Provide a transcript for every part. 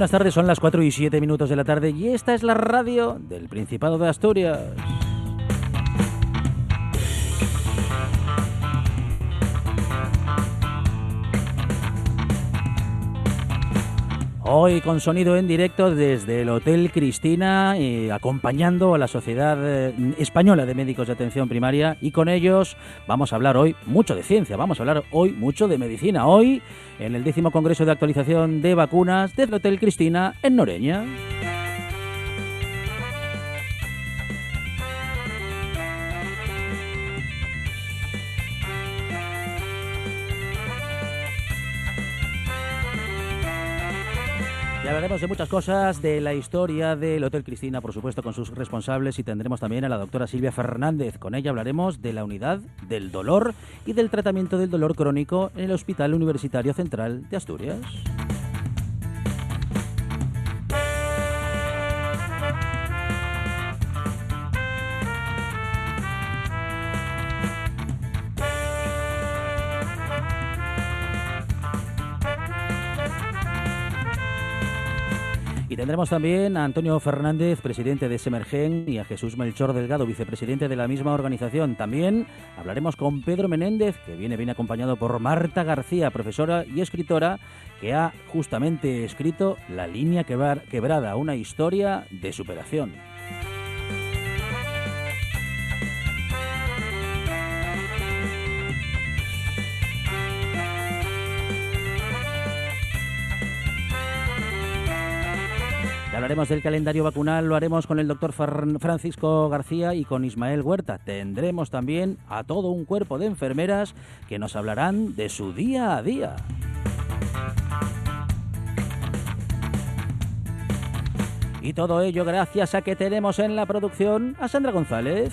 Buenas tardes, son las 4 y 7 minutos de la tarde y esta es la radio del Principado de Asturias. Hoy con sonido en directo desde el Hotel Cristina, y acompañando a la Sociedad eh, Española de Médicos de Atención Primaria y con ellos vamos a hablar hoy mucho de ciencia, vamos a hablar hoy mucho de medicina. Hoy en el décimo Congreso de Actualización de Vacunas del Hotel Cristina en Noreña. Hablaremos de muchas cosas, de la historia del Hotel Cristina, por supuesto, con sus responsables y tendremos también a la doctora Silvia Fernández. Con ella hablaremos de la unidad del dolor y del tratamiento del dolor crónico en el Hospital Universitario Central de Asturias. Tendremos también a Antonio Fernández, presidente de Semergen, y a Jesús Melchor Delgado, vicepresidente de la misma organización. También hablaremos con Pedro Menéndez, que viene bien acompañado por Marta García, profesora y escritora, que ha justamente escrito La línea quebrada, una historia de superación. Hablaremos del calendario vacunal, lo haremos con el doctor Francisco García y con Ismael Huerta. Tendremos también a todo un cuerpo de enfermeras que nos hablarán de su día a día. Y todo ello gracias a que tenemos en la producción a Sandra González.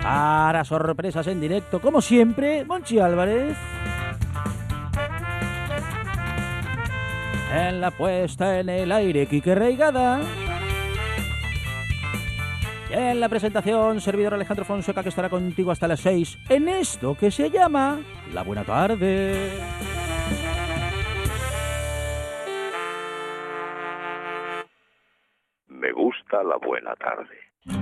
Para sorpresas en directo, como siempre, Monchi Álvarez. En la puesta en el aire, Quique Reigada. Y en la presentación, servidor Alejandro Fonseca, que estará contigo hasta las 6 en esto que se llama La Buena Tarde. Me gusta la buena tarde.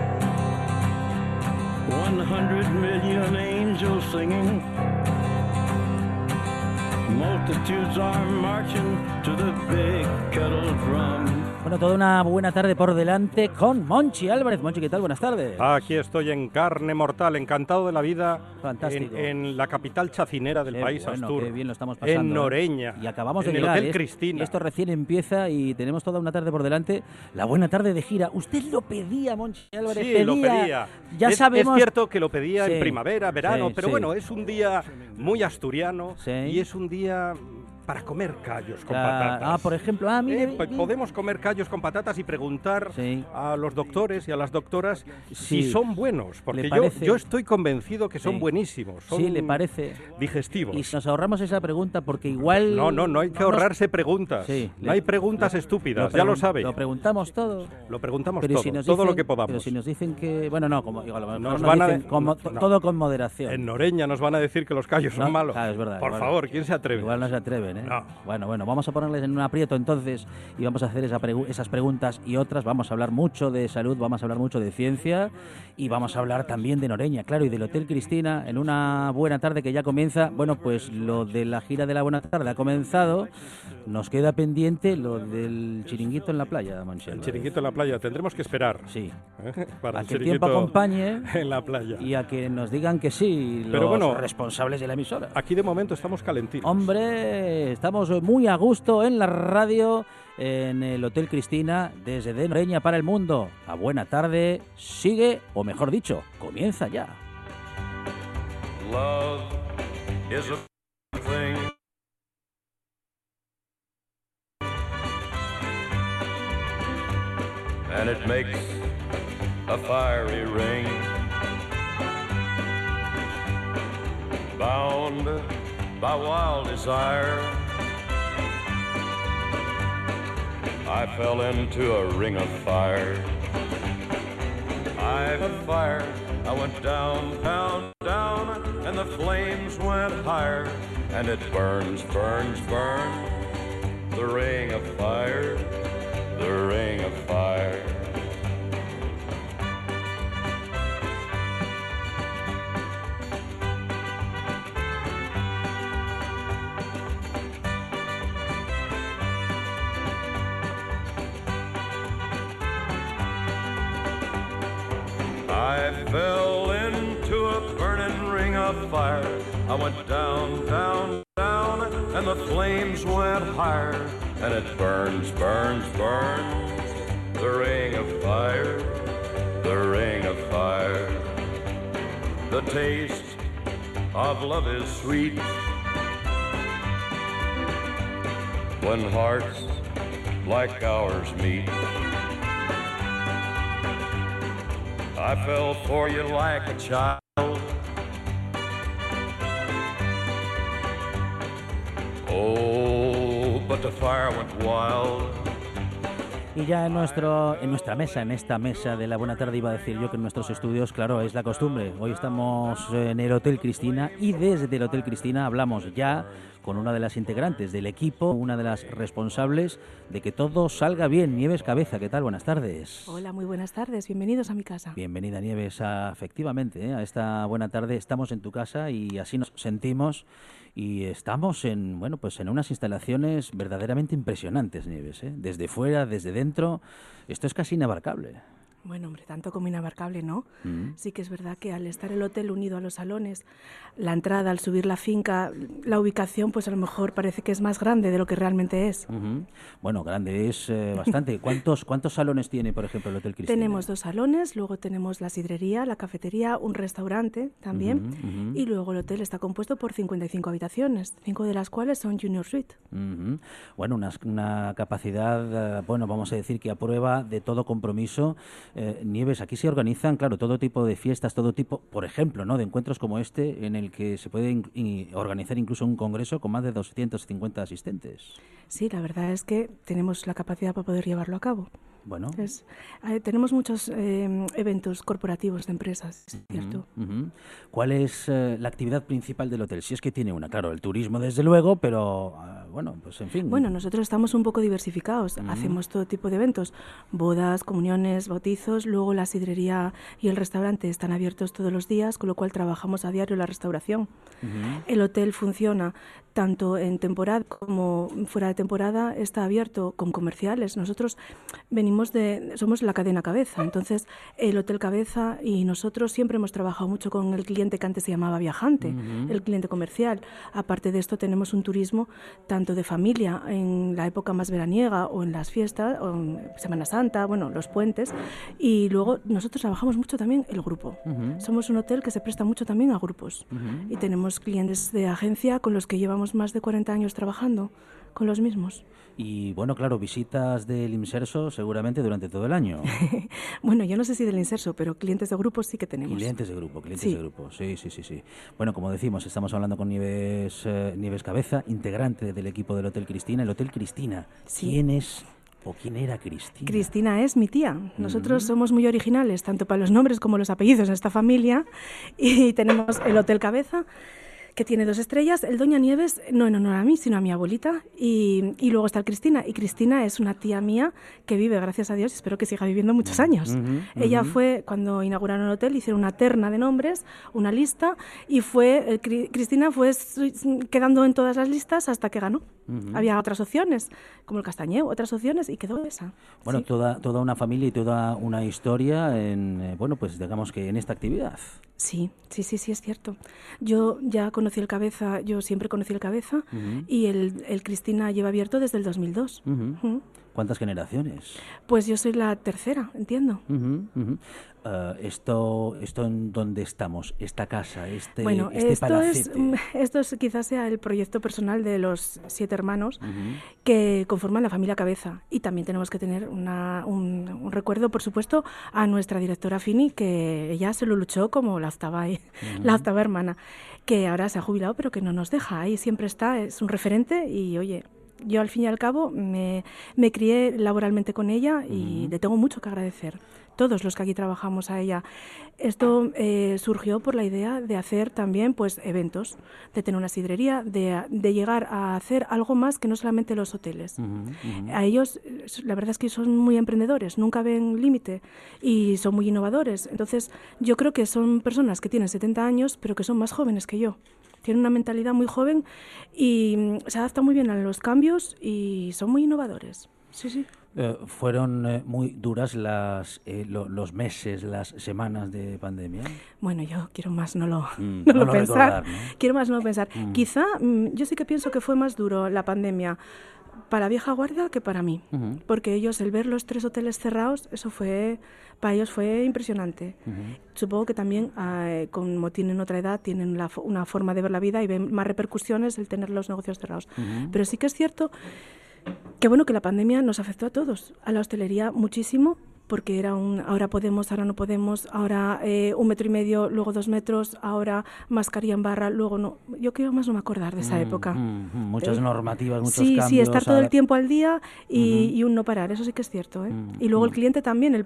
100 million angels singing. Multitudes are marching to the big kettle drum. Bueno, toda una buena tarde por delante con Monchi Álvarez. Monchi, ¿qué tal? Buenas tardes. Aquí estoy en carne mortal, encantado de la vida. Fantástico. En, en la capital chacinera del Qué país, bueno, Astur. qué bien lo estamos pasando. En ¿eh? Noreña. Y acabamos en de el llegar. Hotel y es- Cristina. Esto recién empieza y tenemos toda una tarde por delante. La buena tarde de gira. Usted lo pedía, Monchi Álvarez. Sí, lo pedía. Ya es, sabemos. es cierto que lo pedía Sí, en primavera, verano, sí, pero bueno, es un día muy asturiano y es un día para comer callos con Claro. patatas. Ah, por ejemplo, ah, mire, Eh, mire. podemos comer callos con patatas y preguntar Sí. a los doctores y a las doctoras Sí. si son buenos, porque ¿Le yo, yo estoy convencido que son Sí. buenísimos. Son Sí, le parece. Digestivos. Y nos ahorramos esa pregunta porque igual. No, no, no hay que ahorrarse preguntas. No hay preguntas lo- estúpidas, ya lo sabe. Lo preguntamos todo. Lo preguntamos Pero todo, si nos todo lo que podamos. Pero si nos dicen que. Bueno, no, como digo, Nos nos van a dicen como- no. todo con moderación. En Noreña nos van a decir que los callos son malos. claro, es verdad, Por igual- favor, ¿quién se atreve? Igual no se atreven, ¿eh? No. Bueno, bueno, vamos a ponerles en un aprieto entonces y vamos a hacer esa pregu- esas preguntas y otras. Vamos a hablar mucho de salud, vamos a hablar mucho de ciencia y vamos a hablar también de Noreña, claro, y del Hotel Cristina en una buena tarde que ya comienza. Bueno, pues lo de la gira de la buena tarde ha comenzado. Nos queda pendiente lo del chiringuito en la playa, Monchel. El chiringuito en la playa, tendremos que esperar. Sí. ¿eh? Para A el que el tiempo acompañe en la playa. y a que nos digan que sí Pero los bueno, responsables de la emisora. Aquí de momento estamos calentitos. Hombre, estamos muy a gusto en la radio, en el Hotel Cristina, desde de Noreña para el mundo. A buena tarde, sigue, o mejor dicho, comienza ya. Bound by wild desire, I fell into a ring of fire. I fire. I went down, down, down, and the flames went higher. And it burns, burns, burns. The ring of fire, the ring of fire. I went down, down, down, and the flames went higher. And it burns, burns, burns. The ring of fire, the ring of fire. The taste of love is sweet. When hearts like ours meet. I fell for you like a child. Y ya en, nuestro, en nuestra mesa, en esta mesa de la buena tarde, iba a decir yo que en nuestros estudios, claro, es la costumbre. Hoy estamos en el Hotel Cristina y desde el Hotel Cristina hablamos ya con una de las integrantes del equipo, una de las responsables de que todo salga bien. Nieves Cabeza, ¿qué tal? Buenas tardes. Hola, muy buenas tardes. Bienvenidos a mi casa. Bienvenida Nieves, a- efectivamente, ¿eh? a esta buena tarde. Estamos en tu casa y así nos sentimos y estamos en, bueno, pues en unas instalaciones verdaderamente impresionantes, Nieves, ¿eh? desde fuera, desde dentro. Esto es casi inabarcable. Bueno, hombre, tanto como inabarcable, ¿no? Mm. Sí que es verdad que al estar el hotel unido a los salones, la entrada, al subir la finca, la ubicación, pues a lo mejor parece que es más grande de lo que realmente es. Bueno, grande es eh, bastante. ¿Cuántos, ¿Cuántos salones tiene, por ejemplo, el Hotel Cristina? Tenemos dos salones, luego tenemos la sidrería, la cafetería, un restaurante también, y luego el hotel está compuesto por 55 habitaciones, cinco de las cuales son Junior Suite. Bueno, una, una capacidad, eh, bueno, vamos a decir que a prueba de todo compromiso. Eh, Nieves, aquí se organizan, claro, todo tipo de fiestas, todo tipo, por ejemplo, ¿no? de encuentros como este, en el que se puede organizar incluso un congreso con más de 250 asistentes. Sí, la verdad es que tenemos la capacidad para poder llevarlo a cabo. Bueno. Es- eh, tenemos muchos eh, eventos corporativos de empresas, es cierto. Ujú. ¿Cuál es eh, la actividad principal del hotel? Si es que tiene una, claro, el turismo desde luego, pero ah, bueno, pues en fin. Bueno, nosotros estamos un poco diversificados. Hacemos todo tipo de eventos, bodas, comuniones, bautizos. Luego la sidrería y el restaurante están abiertos todos los días, con lo cual trabajamos a diario la restauración. El hotel funciona tanto en temporada como fuera de temporada. Está abierto con comerciales. Nosotros venimos de, somos la cadena Cabeza. Entonces, el hotel Cabeza y nosotros siempre hemos trabajado mucho con el cliente que antes se llamaba viajante, el cliente comercial. Aparte de esto, tenemos un turismo tanto de familia en la época más veraniega o en las fiestas, o en Semana Santa, bueno, los puentes. Y luego nosotros trabajamos mucho también el grupo. Somos un hotel que se presta mucho también a grupos. Y tenemos clientes de agencia con los que llevamos más de 40 años trabajando, con los mismos. Y bueno, claro, visitas del Inserso seguramente durante todo el año. Bueno, yo no sé si del inserso, pero clientes de grupos sí que tenemos. Clientes de grupo, clientes Sí. de grupo, sí, sí, sí, sí. Bueno, como decimos, estamos hablando con Nieves, eh, Nieves Cabeza, integrante del equipo del Hotel Cristina. El Hotel Cristina, Sí. ¿quién es o quién era Cristina? Cristina es mi tía. Nosotros somos muy originales, tanto para los nombres como los apellidos en esta familia. Y tenemos el Hotel Cabeza, que tiene dos estrellas. El Doña Nieves, no en honor a mí, sino a mi abuelita. Y, y luego está el Cristina. Y Cristina es una tía mía que vive, gracias a Dios, y espero que siga viviendo muchos años. Ella fue, cuando inauguraron el hotel, hicieron una terna de nombres, una lista, y fue el Cristina fue quedando en todas las listas hasta que ganó. Había otras opciones, como el Castañeu, otras opciones, y quedó esa. Bueno, Sí. toda, toda una familia y toda una historia en, eh, bueno, pues digamos que en esta actividad. Sí, sí, sí, sí, es cierto. Yo ya conocí el Cabeza, yo siempre conocí el Cabeza y el, el Cristina lleva abierto desde el 2002. Ujú. Ujú. ¿Cuántas generaciones? Pues yo soy la tercera, entiendo. Eh, esto, esto en donde estamos, esta casa, este, bueno, este esto es, palacete. mm, esto es quizás sea el proyecto personal de los siete hermanos que conforman la familia Cabeza. Y también tenemos que tener una- un, un recuerdo, por supuesto, a nuestra directora Fini, que ella se lo luchó como la octava, la octava hermana, que ahora se ha jubilado, pero que no nos deja. Ahí siempre está, es un referente y, oye, yo al fin y al cabo me, me crié laboralmente con ella y le tengo mucho que agradecer. Todos los que aquí trabajamos a ella. Esto eh, surgió por la idea de hacer también pues eventos, de tener una sidrería, de, de llegar a hacer algo más que no solamente los hoteles. A ellos, la verdad es que son muy emprendedores, nunca ven límite y son muy innovadores. Entonces, yo creo que son personas que tienen 70 años, pero que son más jóvenes que yo. Tienen una mentalidad muy joven y mm, se adaptan muy bien a los cambios y son muy innovadores. Sí, sí. Eh, fueron eh, muy duras las, eh, lo- los meses, las semanas de pandemia. Bueno, yo quiero más no lo, Mm, no no lo lo pensar. recordar, ¿no? Quiero más no lo pensar. Quizá mm, yo sí que pienso que fue más duro la pandemia para vieja guardia que para mí. Porque ellos, el ver los tres hoteles cerrados, eso fue, para ellos fue impresionante. Supongo que también, eh, como tienen otra edad, tienen la una forma de ver la vida y ven más repercusiones el tener los negocios cerrados. Pero sí que es cierto que bueno que la pandemia nos afectó a todos, a la hostelería muchísimo, porque era un ahora podemos, ahora no podemos, ahora eh, un metro y medio, luego dos metros, ahora mascarilla en barra, luego no. Yo quiero más no me acordar de esa Mm, época. mm, mm, muchas Eh, normativas, muchos sí, cambios. sí, estar todo el tiempo al día y, y un no parar, eso sí que es cierto. ¿eh? Mm, y luego el cliente también, el,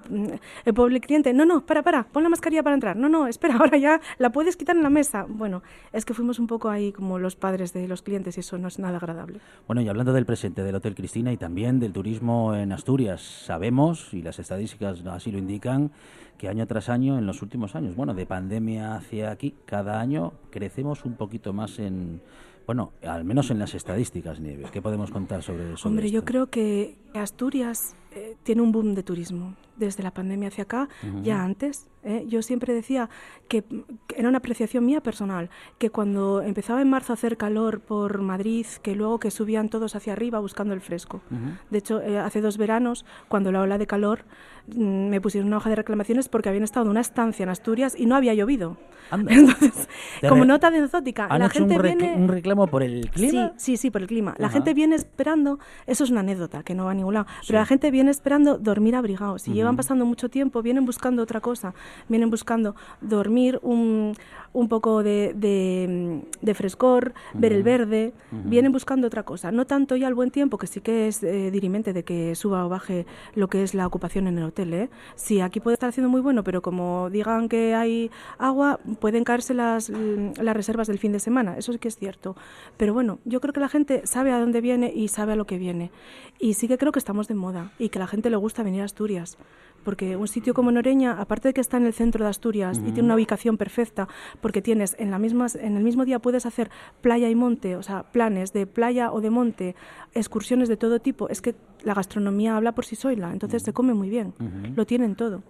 el pobre cliente, no, no, para, para, pon la mascarilla para entrar, no, no, espera, ahora ya la puedes quitar en la mesa. Bueno, es que fuimos un poco ahí como los padres de los clientes y eso no es nada agradable. Bueno, y hablando del presente del Hotel Cristina y también del turismo en Asturias, sabemos, y las estadísticas así lo indican, que año tras año, en los últimos años, bueno, de pandemia hacia aquí, cada año crecemos un poquito más en, bueno, al menos en las estadísticas, Nieves. ¿Qué podemos contar sobre eso? Hombre, yo creo que Asturias eh, tiene un boom de turismo desde la pandemia hacia acá, ya antes. ¿eh? Yo siempre decía que, que era una apreciación mía personal, que cuando empezaba en marzo a hacer calor por Madrid, que luego que subían todos hacia arriba buscando el fresco. De hecho, eh, hace dos veranos, cuando la ola de calor, mm, me pusieron una hoja de reclamaciones porque habían estado en una estancia en Asturias y no había llovido. Anda. Entonces, como nota ¿Han la gente un, viene... un reclamo por el clima? Sí, sí, sí, por el clima. La Ajá. gente viene esperando, eso es una anécdota que no va a ningún ningún lado. Sí. Pero la gente viene esperando dormir abrigados. Si llevan pasando mucho tiempo, vienen buscando otra cosa. Vienen buscando dormir un, un poco de, de, de frescor, ver el verde. Vienen buscando otra cosa. No tanto ya el buen tiempo, que sí que es eh, dirimente de que suba o baje lo que es la ocupación en el hotel. ¿eh? Sí, aquí puede estar haciendo muy bueno, pero como digan que hay agua, pueden caerse las, las reservas del fin de semana. Eso sí que es cierto. Pero bueno, yo creo que la gente sabe a dónde viene y sabe a lo que viene. Y sí que creo que estamos de moda y que a la gente le gusta venir a Asturias. Porque un sitio como Noreña, aparte de que está en el centro de Asturias y tiene una ubicación perfecta, porque tienes en, la misma, en el mismo día puedes hacer playa y monte, o sea, planes de playa o de monte, excursiones de todo tipo, es que la gastronomía habla por sí sola, entonces se come muy bien, lo tienen todo.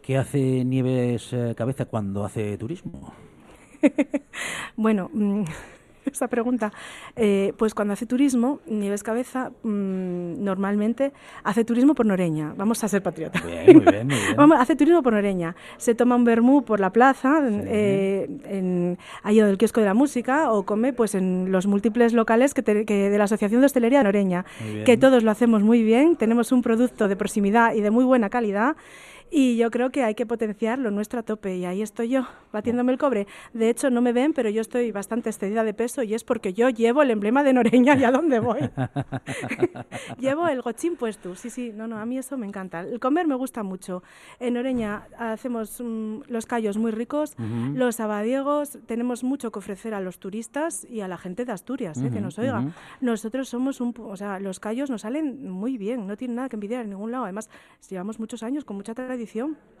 ¿Qué hace Nieves eh, Cabeza cuando hace turismo? Bueno, esa pregunta. Eh, pues cuando hace turismo, Nieves Cabeza mm, normalmente hace turismo por Noreña. Vamos a ser patriotas. Bien, muy bien, muy bien. Vamos, hace turismo por Noreña. Se toma un vermú por la plaza, eh, en, ahí en el kiosco de la música, o come pues en los múltiples locales que, te- que de la Asociación de Hostelería de Noreña. Que todos lo hacemos muy bien, tenemos un producto de proximidad y de muy buena calidad. Y yo creo que hay que potenciar lo nuestro a tope. Y ahí estoy yo, batiéndome el cobre. De hecho, no me ven, pero yo estoy bastante excedida de peso y es porque yo llevo el emblema de Noreña y a dónde voy. llevo el gochín puesto. Sí, sí, no, no, a mí eso me encanta. El comer me gusta mucho. En Noreña hacemos mm, los callos muy ricos, los abadiegos, tenemos mucho que ofrecer a los turistas y a la gente de Asturias, eh, que Ujú, nos oiga. ujú. Nosotros somos un, o sea, los callos nos salen muy bien, no tienen nada que envidiar en ningún lado. Además, llevamos muchos años con mucha tradición.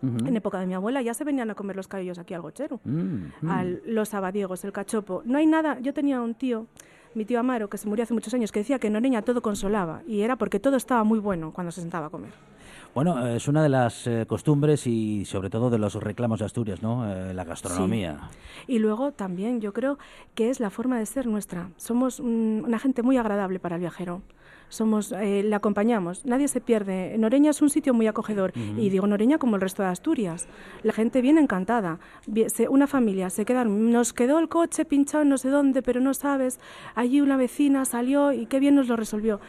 En época de mi abuela ya se venían a comer los callos aquí al gochero, Mm, mm. al, los abadiegos, el cachopo. No hay nada, yo tenía un tío, mi tío Amaro, que se murió hace muchos años, que decía que en Oreña todo consolaba y era porque todo estaba muy bueno cuando se sentaba a comer. Bueno, eh, es una de las eh, costumbres y sobre todo de los reclamos de Asturias, ¿no? Eh, la gastronomía. Y luego también yo creo que es la forma de ser nuestra. Somos una gente muy agradable para el viajero. Somos, eh, le acompañamos, nadie se pierde. Noreña es un sitio muy acogedor y digo Noreña como el resto de Asturias. La gente viene encantada. Una familia se quedan, nos quedó el coche pinchado no sé dónde, pero no sabes. Allí una vecina salió y qué bien nos lo resolvió.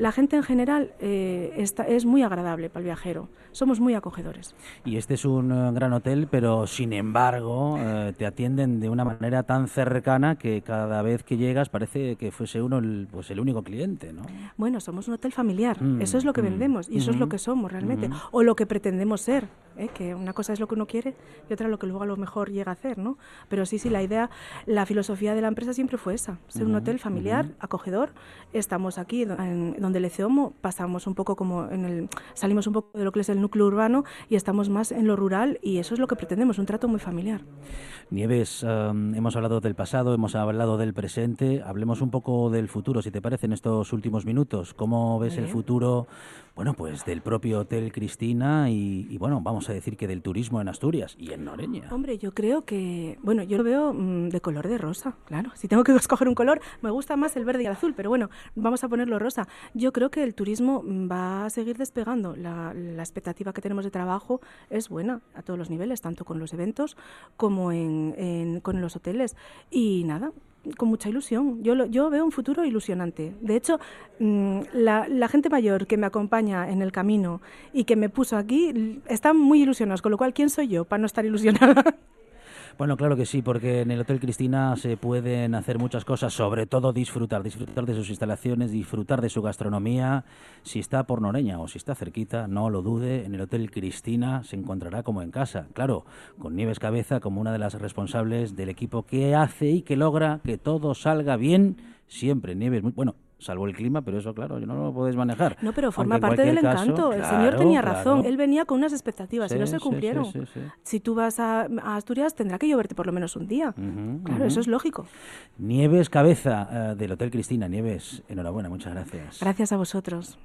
La gente en general eh, está- es muy agradable para el viajero. Somos muy acogedores. Y este es un eh, gran hotel, pero sin embargo eh, te atienden de una manera tan cercana que cada vez que llegas parece que fuese uno el, pues el único cliente, ¿no? Bueno, somos un hotel familiar, Mm, eso es lo que mm, vendemos y eso es lo ujú, que somos realmente, o lo que pretendemos ser, ¿eh? que una cosa es lo que uno quiere y otra lo que luego a lo mejor llega a hacer, ¿no? Pero sí, sí, la idea, la filosofía de la empresa siempre fue esa, ser un hotel familiar, acogedor. Estamos aquí en- donde el Eceomo, pasamos un poco como en el, salimos un poco de lo que es el núcleo urbano y estamos más en lo rural y eso es lo que pretendemos, un trato muy familiar. Nieves, em, hemos hablado del pasado, hemos hablado del presente, hablemos un poco del futuro, si te parece, en estos últimos minutos. ¿Cómo ves el futuro, bueno, pues del propio Hotel Cristina y, y, bueno, vamos a decir que del turismo en Asturias y en Noreña? Hombre, yo creo que, bueno, yo lo veo mm, de color de rosa, claro. Si tengo que escoger un color, me gusta más el verde y el azul, pero bueno, vamos a ponerlo rosa. Yo creo que el turismo mm, va a seguir despegando. La, la expectativa que tenemos de trabajo es buena a todos los niveles, tanto con los eventos como en, en- con los hoteles. Y nada, con mucha ilusión. Yo, lo- yo veo un futuro ilusionante. De hecho, mm, la, la gente mayor que me acompaña en el camino y que me puso aquí están muy ilusionados, con lo cual, ¿quién soy yo para no estar ilusionada? Bueno, claro que sí, porque en el Hotel Cristina se pueden hacer muchas cosas, sobre todo disfrutar, disfrutar de sus instalaciones, disfrutar de su gastronomía. Si está por Noreña o si está cerquita, no lo dude, en el Hotel Cristina se encontrará como en casa. Claro, con Nieves Cabeza como una de las responsables del equipo que hace y que logra que todo salga bien siempre. Nieves, muy, bueno, salvo el clima, pero eso, claro, no lo podéis manejar. No, pero forma Aunque parte del caso, encanto. el claro, señor tenía claro. razón. Él venía con unas expectativas y no se cumplieron. sí, sí, sí. Si tú vas a, a Asturias, tendrá que lloverte por lo menos un día. Claro, eso es lógico. Nieves Cabeza eh, del Hotel Cristina. Nieves, enhorabuena, muchas gracias. Gracias a vosotros.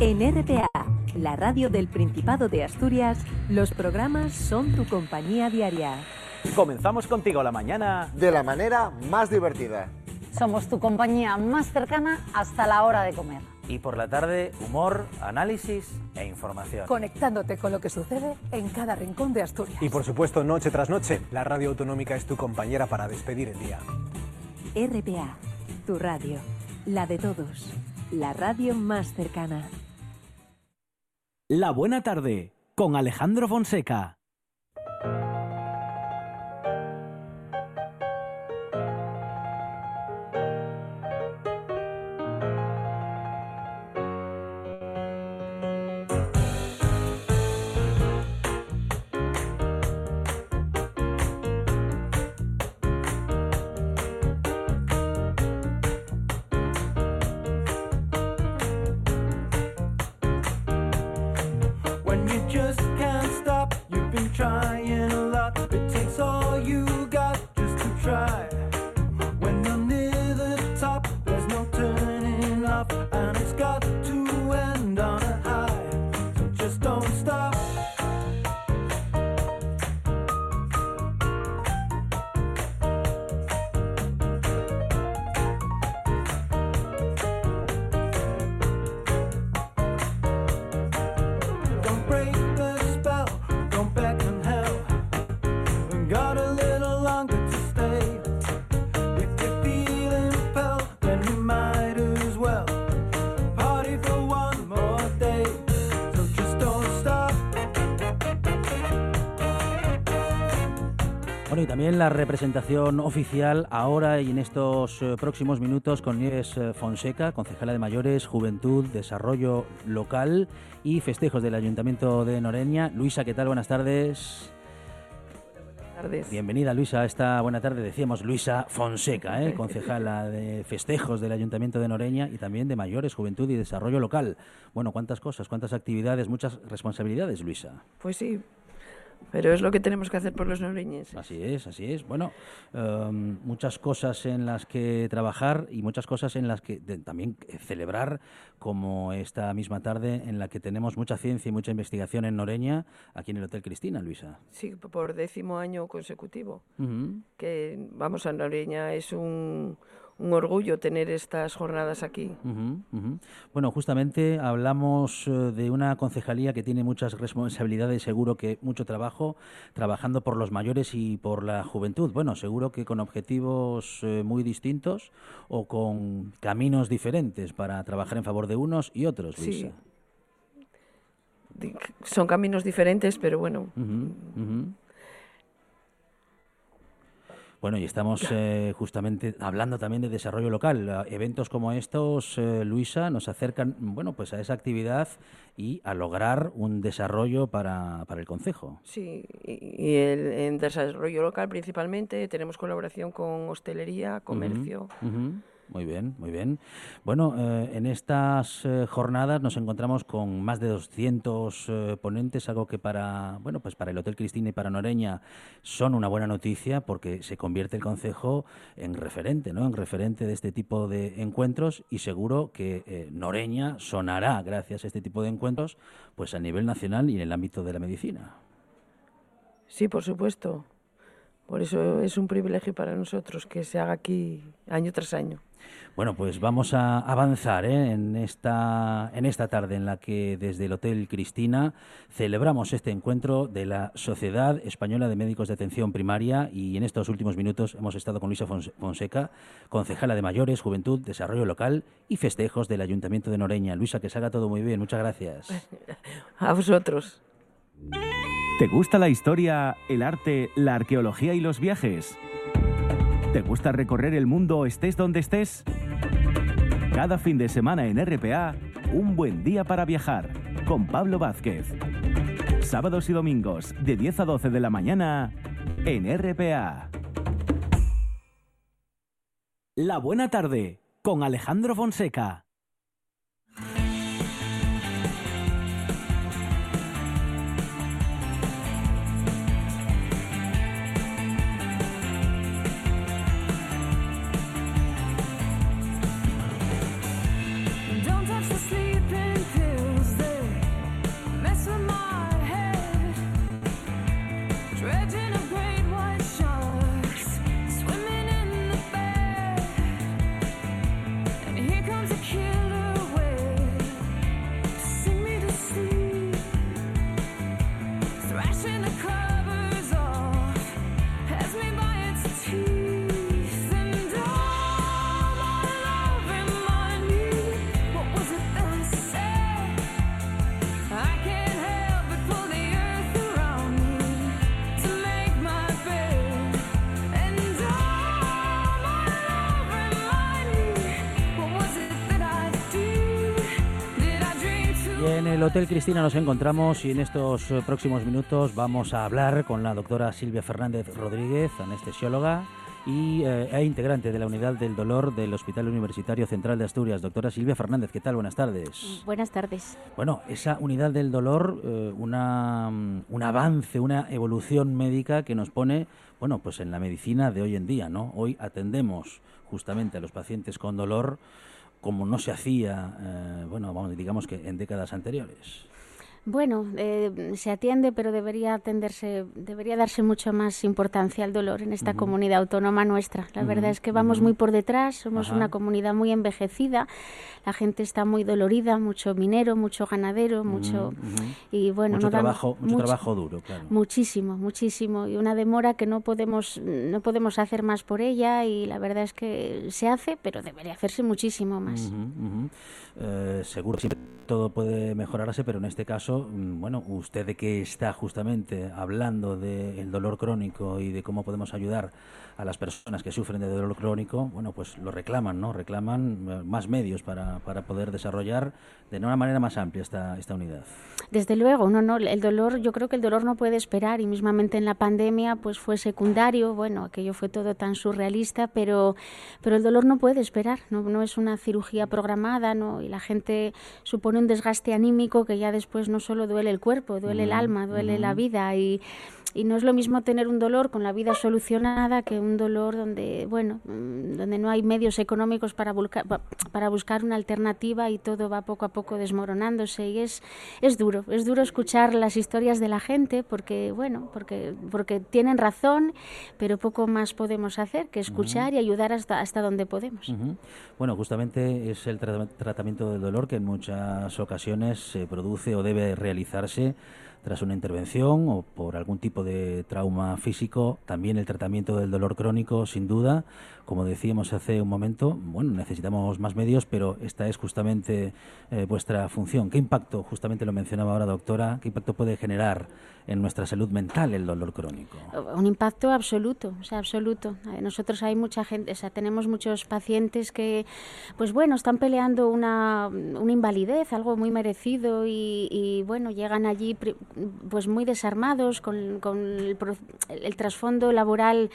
En RPA, la radio del Principado de Asturias, los programas son tu compañía diaria. Comenzamos contigo la mañana. de la manera más divertida. Somos tu compañía más cercana hasta la hora de comer. Y por la tarde, humor, análisis e información. Conectándote con lo que sucede en cada rincón de Asturias. Y por supuesto, noche tras noche, la radio autonómica es tu compañera para despedir el día. RPA, tu radio, la de todos. la radio más cercana. La buena tarde con Alejandro Fonseca. También la representación oficial ahora y en estos eh, próximos minutos con Nieves eh, Fonseca, concejala de Mayores, Juventud, Desarrollo Local y Festejos del Ayuntamiento de Noreña. Luisa, ¿qué tal? Buenas tardes. tardes. Bienvenida, Luisa, a esta buena tarde. Decíamos Luisa Fonseca, ¿eh? concejala de Festejos del Ayuntamiento de Noreña y también de Mayores, Juventud y Desarrollo Local. Bueno, cuántas cosas, cuántas actividades, muchas responsabilidades, Luisa. Pues sí, pero es lo que tenemos que hacer por los noreñenses. Así es, así es. Bueno, em, muchas cosas en las que trabajar y muchas cosas en las que de- también eh, celebrar, como esta misma tarde en la que tenemos mucha ciencia y mucha investigación en Noreña, aquí en el Hotel Cristina, Luisa. Sí, por décimo año consecutivo. Que vamos a Noreña, es un, un orgullo tener estas jornadas aquí. Bueno, justamente hablamos eh, de una concejalía que tiene muchas responsabilidades, seguro que mucho trabajo, trabajando por los mayores y por la juventud. Bueno, seguro que con objetivos eh, muy distintos o con caminos diferentes para trabajar en favor de unos y otros, Sí. Luisa. Di- Son caminos diferentes, pero bueno. Bueno, y estamos eh, justamente hablando también de desarrollo local. Ah, Eventos como estos, eh, Luisa, nos acercan, bueno, pues a esa actividad y a lograr un desarrollo para, para el concejo. sí. Y, y el, en desarrollo local principalmente tenemos colaboración con hostelería, comercio. Muy bien, muy bien. Bueno, eh, en estas eh, jornadas nos encontramos con más de 200 eh, ponentes, algo que para, bueno, pues para el Hotel Cristina y para Noreña son una buena noticia porque se convierte el concejo en referente, ¿no? En referente de este tipo de encuentros y seguro que Noreña sonará gracias a este tipo de encuentros, pues a nivel nacional y en el ámbito de la medicina. Sí, por supuesto. Por eso es un privilegio para nosotros que se haga aquí año tras año. Bueno, pues vamos a avanzar ¿eh? en, esta, en esta tarde en la que desde el Hotel Cristina celebramos este encuentro de la Sociedad Española de Médicos de Atención Primaria y en estos últimos minutos hemos estado con Luisa Fonse- Fonseca, concejala de Mayores, Juventud, Desarrollo Local y Festejos del Ayuntamiento de Noreña. Luisa, que salga todo muy bien. Muchas gracias. A vosotros. ¿Te gusta la historia, el arte, la arqueología y los viajes? ¿Te gusta recorrer el mundo estés donde estés? Cada fin de semana en RPA, un buen día para viajar con Pablo Vázquez. Sábados y domingos de 10 a 12 de la mañana en RPA. La buena tarde con Alejandro Fonseca. El Hotel Cristina nos encontramos y en estos eh, próximos minutos vamos a hablar con la doctora Silvia Fernández Rodríguez, anestesióloga y eh, e integrante de la Unidad del Dolor del Hospital Universitario Central de Asturias. Doctora Silvia Fernández, ¿qué tal? Buenas tardes. Buenas tardes. Bueno, esa unidad del dolor, eh, una, un avance, una evolución médica que nos pone, bueno, pues en la medicina de hoy en día, ¿no? Hoy atendemos justamente a los pacientes con dolor como no se hacía, eh, bueno, vamos, digamos que en décadas anteriores. Bueno, eh, se atiende, pero debería atenderse, debería darse mucho más importancia al dolor en esta comunidad autónoma nuestra. La verdad es que vamos muy por detrás, somos Ajá. una comunidad muy envejecida, la gente está muy dolorida, mucho minero, mucho ganadero, mucho y bueno, mucho no trabajo, mucho, trabajo duro, claro. Muchísimo, muchísimo. Y una demora que no podemos, no podemos hacer más por ella y la verdad es que se hace, pero debería hacerse muchísimo más. Eh, seguro siempre todo puede mejorarse, pero en este caso, mm, bueno, usted de que está justamente hablando del dolor crónico y de cómo podemos ayudar a las personas que sufren de dolor crónico, bueno, pues lo reclaman, ¿no? Reclaman eh, más medios para, para poder desarrollar de una manera más amplia esta, esta unidad. Desde luego, no, no, el dolor, yo creo que el dolor no puede esperar y mismamente en la pandemia pues fue secundario, bueno, aquello fue todo tan surrealista, pero, pero el dolor no puede esperar, no, no es una cirugía programada, ¿no? Y la gente supone un desgaste anímico que ya después no solo duele el cuerpo, duele el alma, duele la vida y, y no es lo mismo tener un dolor con la vida solucionada que un dolor donde, bueno, mm, donde no hay medios económicos para, para buscar una alternativa y todo va poco a poco desmoronándose. Y es, es duro, es duro escuchar las historias de la gente porque, bueno, porque, porque tienen razón, pero poco más podemos hacer que escuchar y ayudar hasta, hasta donde podemos. Bueno, justamente es el tra- tratamiento del dolor que en muchas ocasiones se produce o debe realizarse tras una intervención o por algún tipo de trauma físico. También el tratamiento del dolor crónico, sin duda. Como decíamos hace un momento, bueno, necesitamos más medios, pero esta es justamente eh, vuestra función. ¿Qué impacto, justamente lo mencionaba ahora doctora, qué impacto puede generar en nuestra salud mental el dolor crónico? un impacto absoluto, o sea, absoluto. Eh, Nosotros hay mucha gente, o sea, tenemos muchos pacientes que, pues bueno, están peleando una, una invalidez, algo muy merecido y, bueno, llegan allí pues muy desarmados con, con el, el trasfondo laboral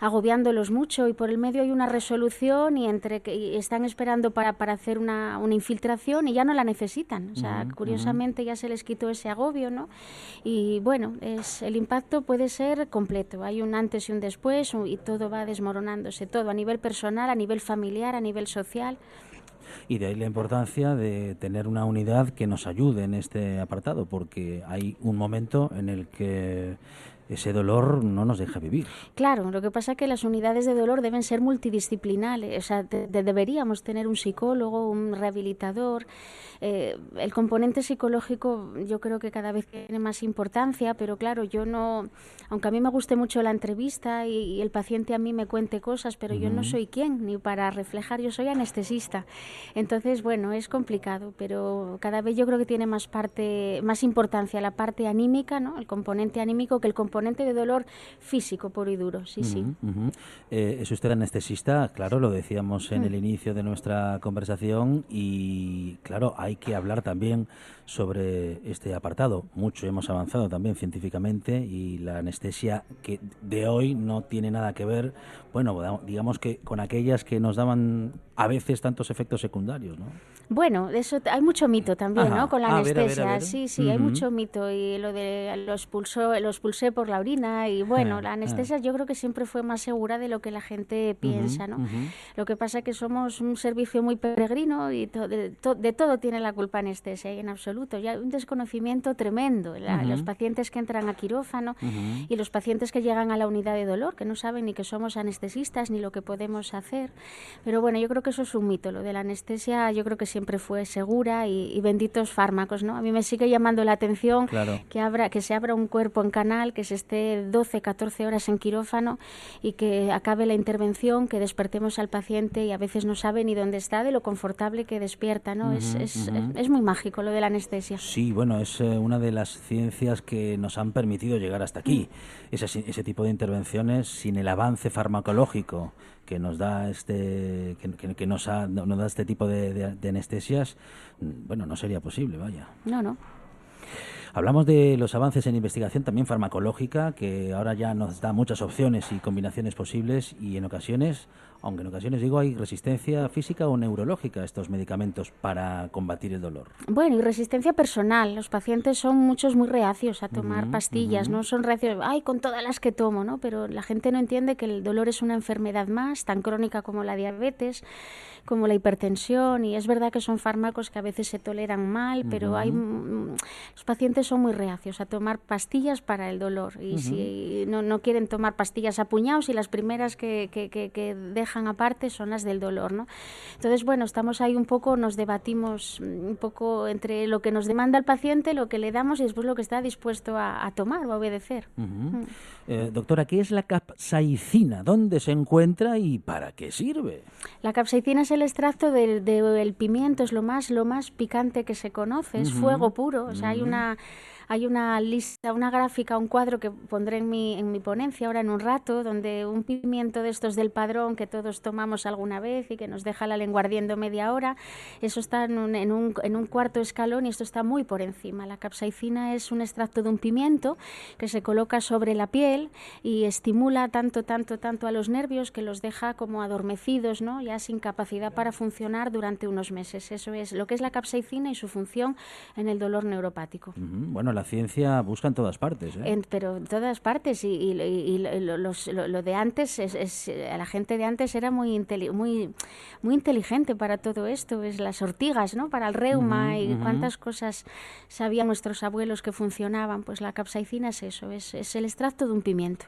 agobiándolos mucho y por el medio hay una resolución y entre que y están esperando para, para hacer una, una infiltración y ya no la necesitan. O sea, curiosamente ya se les quitó ese agobio, ¿no? Y bueno, es, el impacto puede ser completo. Hay un antes y un después y todo va desmoronándose, todo a nivel personal, a nivel familiar, a nivel social. Y de ahí la importancia de tener una unidad que nos ayude en este apartado, porque hay un momento en el que ese dolor no nos deja vivir. Claro, lo que pasa es que las unidades de dolor deben ser multidisciplinares, o sea, de- de- deberíamos tener un psicólogo, un rehabilitador. Eh, el componente psicológico yo creo que cada vez tiene más importancia, pero claro, yo no, aunque a mí me guste mucho la entrevista y, y el paciente a mí me cuente cosas, pero yo no soy quien ni para reflejar, yo soy anestesista. Entonces, bueno, es complicado, pero cada vez yo creo que tiene más parte, más importancia la parte anímica, ¿no? El componente anímico que el componente de dolor físico puro y duro. Sí, sí. Ujú. Eh, es usted anestesista, claro, lo decíamos en Mm. el inicio de nuestra conversación y claro, hay que hablar también sobre este apartado. Mucho hemos avanzado también científicamente y la anestesia que de hoy no tiene nada que ver, bueno, digamos que con aquellas que nos daban a veces tantos efectos secundarios, ¿no? Bueno, eso hay mucho mito también, Ajá. ¿no? Con la Ah, a ver, a ver, a anestesia. ver. Sí, sí, hay mucho mito y lo de los pulsó, los pulsé por la orina y bueno, Ah, la ah. anestesia yo creo que siempre fue más segura de lo que la gente piensa, ¿no? Lo que pasa es que somos un servicio muy peregrino y to- de, to- de todo tiene la culpa anestesia y en absoluto. Ya hay un desconocimiento tremendo. La- Ujú. Los pacientes que entran a quirófano Ujú. y los pacientes que llegan a la unidad de dolor, que no saben ni que somos anestesistas ni lo que podemos hacer. Pero bueno, yo creo que eso es un mito. Lo de la anestesia yo creo que siempre fue segura y, y benditos fármacos, ¿no? A mí me sigue llamando la atención Claro. que, abra, que se abra un cuerpo en canal, que se esté 12, 14 horas en quirófano y que acabe la intervención, que despertemos al paciente y a veces no sabe ni dónde está de lo confortable que despierta, ¿no? es, Ujú, es, ujú. es muy mágico lo de la anestesia. Sí, bueno, es eh, una de las ciencias que nos han permitido llegar hasta aquí. Ese, ese tipo de intervenciones sin el avance farmacológico que nos da este que, que- que nos, ha- nos da este tipo de, de- de anestesias, mm, bueno, no sería posible, vaya. No, no. Hablamos de los avances en investigación también farmacológica, que ahora ya nos da muchas opciones y combinaciones posibles y en ocasiones, aunque en ocasiones digo, hay resistencia física o neurológica a estos medicamentos para combatir el dolor. Bueno, y resistencia personal. Los pacientes son muchos muy reacios a tomar pastillas, no son reacios, ay, con todas las que tomo, ¿no? Pero la gente no entiende que el dolor es una enfermedad más, tan crónica como la diabetes, como la hipertensión, y es verdad que son fármacos que a veces se toleran mal, pero hay Ujú. mm, los pacientes son muy reacios a tomar pastillas para el dolor y Ujú. si no, no quieren tomar pastillas a puñados y las primeras que, que- que- que dejan aparte son las del dolor, ¿no? Entonces, bueno, estamos ahí un poco, nos debatimos mm, un poco entre lo que nos demanda el paciente, lo que le damos y después lo que está dispuesto a, a tomar o a obedecer. Ujú. Mm. Eh, doctora, ¿qué es la capsaicina? ¿Dónde se encuentra y para qué sirve? La capsaicina es el extracto del, del pimiento, es lo más, lo más picante que se conoce, es fuego puro. O sea, hay una, hay una lista, una gráfica, un cuadro que pondré en mi, en mi ponencia ahora en un rato, donde un pimiento de estos del padrón que todos tomamos alguna vez y que nos deja la lengua ardiendo media hora, eso está en un, en un, en un cuarto escalón y esto está muy por encima. La capsaicina es un extracto de un pimiento que se coloca sobre la piel y estimula tanto, tanto, tanto a los nervios que los deja como adormecidos, ¿no? ya sin capacidad para funcionar durante unos meses. Eso es lo que es la capsaicina y su función en el dolor neuropático. Bueno, ciencia busca en todas partes. ¿eh? En- pero en todas partes y, y- y lo, los- lo- lo de antes es, es- eh, la gente de antes era muy inteli- muy muy inteligente para todo esto es las ortigas no para el reuma y cuántas cosas sabían nuestros abuelos que funcionaban pues la capsaicina es eso es, es el extracto de un pimiento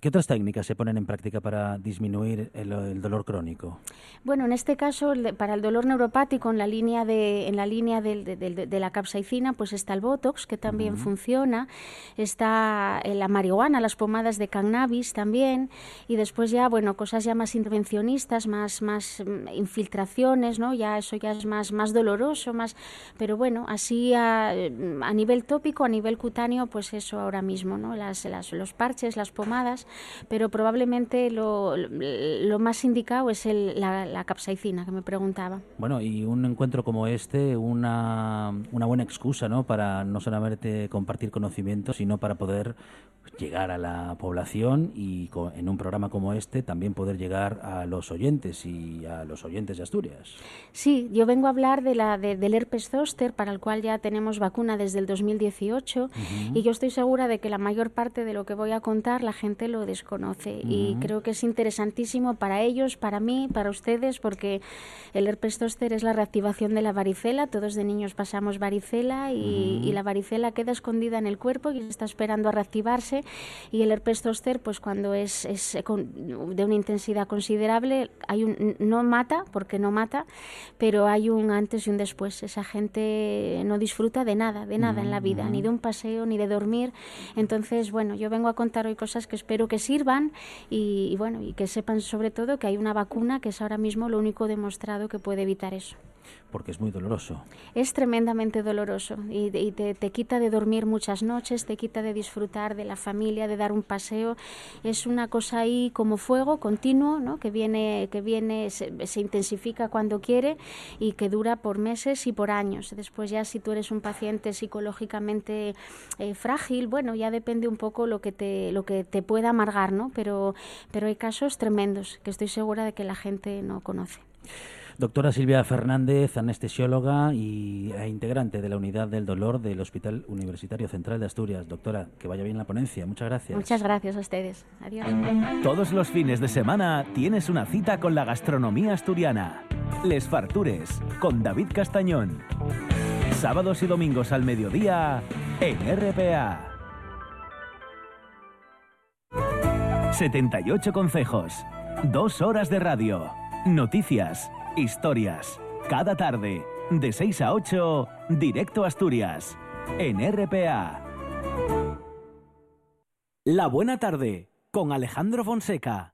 ¿Qué otras técnicas se ponen en práctica para disminuir el, el dolor crónico? Bueno, en este caso, para el dolor neuropático, en la línea de, en la línea del- de, de- de la capsaicina, pues está el Botox, que también funciona, está eh, la marihuana, las pomadas de cannabis también, y después ya, bueno, cosas ya más intervencionistas, más, más mm, infiltraciones, ¿no? Ya eso ya es más, más doloroso, más, pero bueno, así a, a nivel tópico, a nivel cutáneo, pues eso ahora mismo, ¿no? Las, las- los parches, las pomadas, pero probablemente lo, más indicado es la capsaicina que me preguntaba. Bueno, y un encuentro como este, una, una buena excusa, ¿no? Para no solamente compartir conocimientos, sino para poder llegar a la población y en un programa como este también poder llegar a los oyentes y a los oyentes de Asturias. Sí, yo vengo a hablar de la, de- del herpes zóster, para el cual ya tenemos vacuna desde el 2018, y yo estoy segura de que la mayor parte de lo que voy a contar la gente lo desconoce. Y Ujú. creo que es interesantísimo para ellos, para mí, para ustedes, porque el herpes zóster es la reactivación de la varicela. Todos de niños pasamos varicela y, Ujú. y la varicela queda escondida en el cuerpo y está esperando a reactivarse. Y el herpes zóster, pues cuando es, es con- de una intensidad considerable, hay un, no mata, porque no mata, pero hay un antes y un después. Esa gente no disfruta de nada, de nada en la vida, ni de un paseo, ni de dormir. Entonces, bueno, yo vengo a contar hoy cosas que espero que sirvan y, y bueno, y que sepan sobre todo que hay una vacuna que es ahora mismo lo único demostrado que puede evitar eso. Porque es muy doloroso. Es tremendamente doloroso y, y te, te quita de dormir muchas noches, te quita de disfrutar de la familia, de dar un paseo. Es una cosa ahí como fuego continuo, ¿no? que viene, que viene se, se intensifica cuando quiere y que dura por meses y por años. Después ya si tú eres un paciente psicológicamente eh, frágil, bueno, ya depende un poco lo que te, lo que te pueda amargar, ¿no? Pero, pero hay casos tremendos que estoy segura de que la gente no conoce. Doctora Silvia Fernández, anestesióloga y e integrante de la unidad del dolor del Hospital Universitario Central de Asturias. Doctora, que vaya bien la ponencia. Muchas gracias. Muchas gracias a ustedes. Adiós. Todos los fines de semana tienes una cita con la gastronomía asturiana. Les Fartures, con David Castañón. Sábados y domingos al mediodía en RPA. 78 consejos. Dos horas de radio. Noticias. Historias. Cada tarde. De 6 a 8. Directo a Asturias. En RPA. La buena tarde. Con Alejandro Fonseca.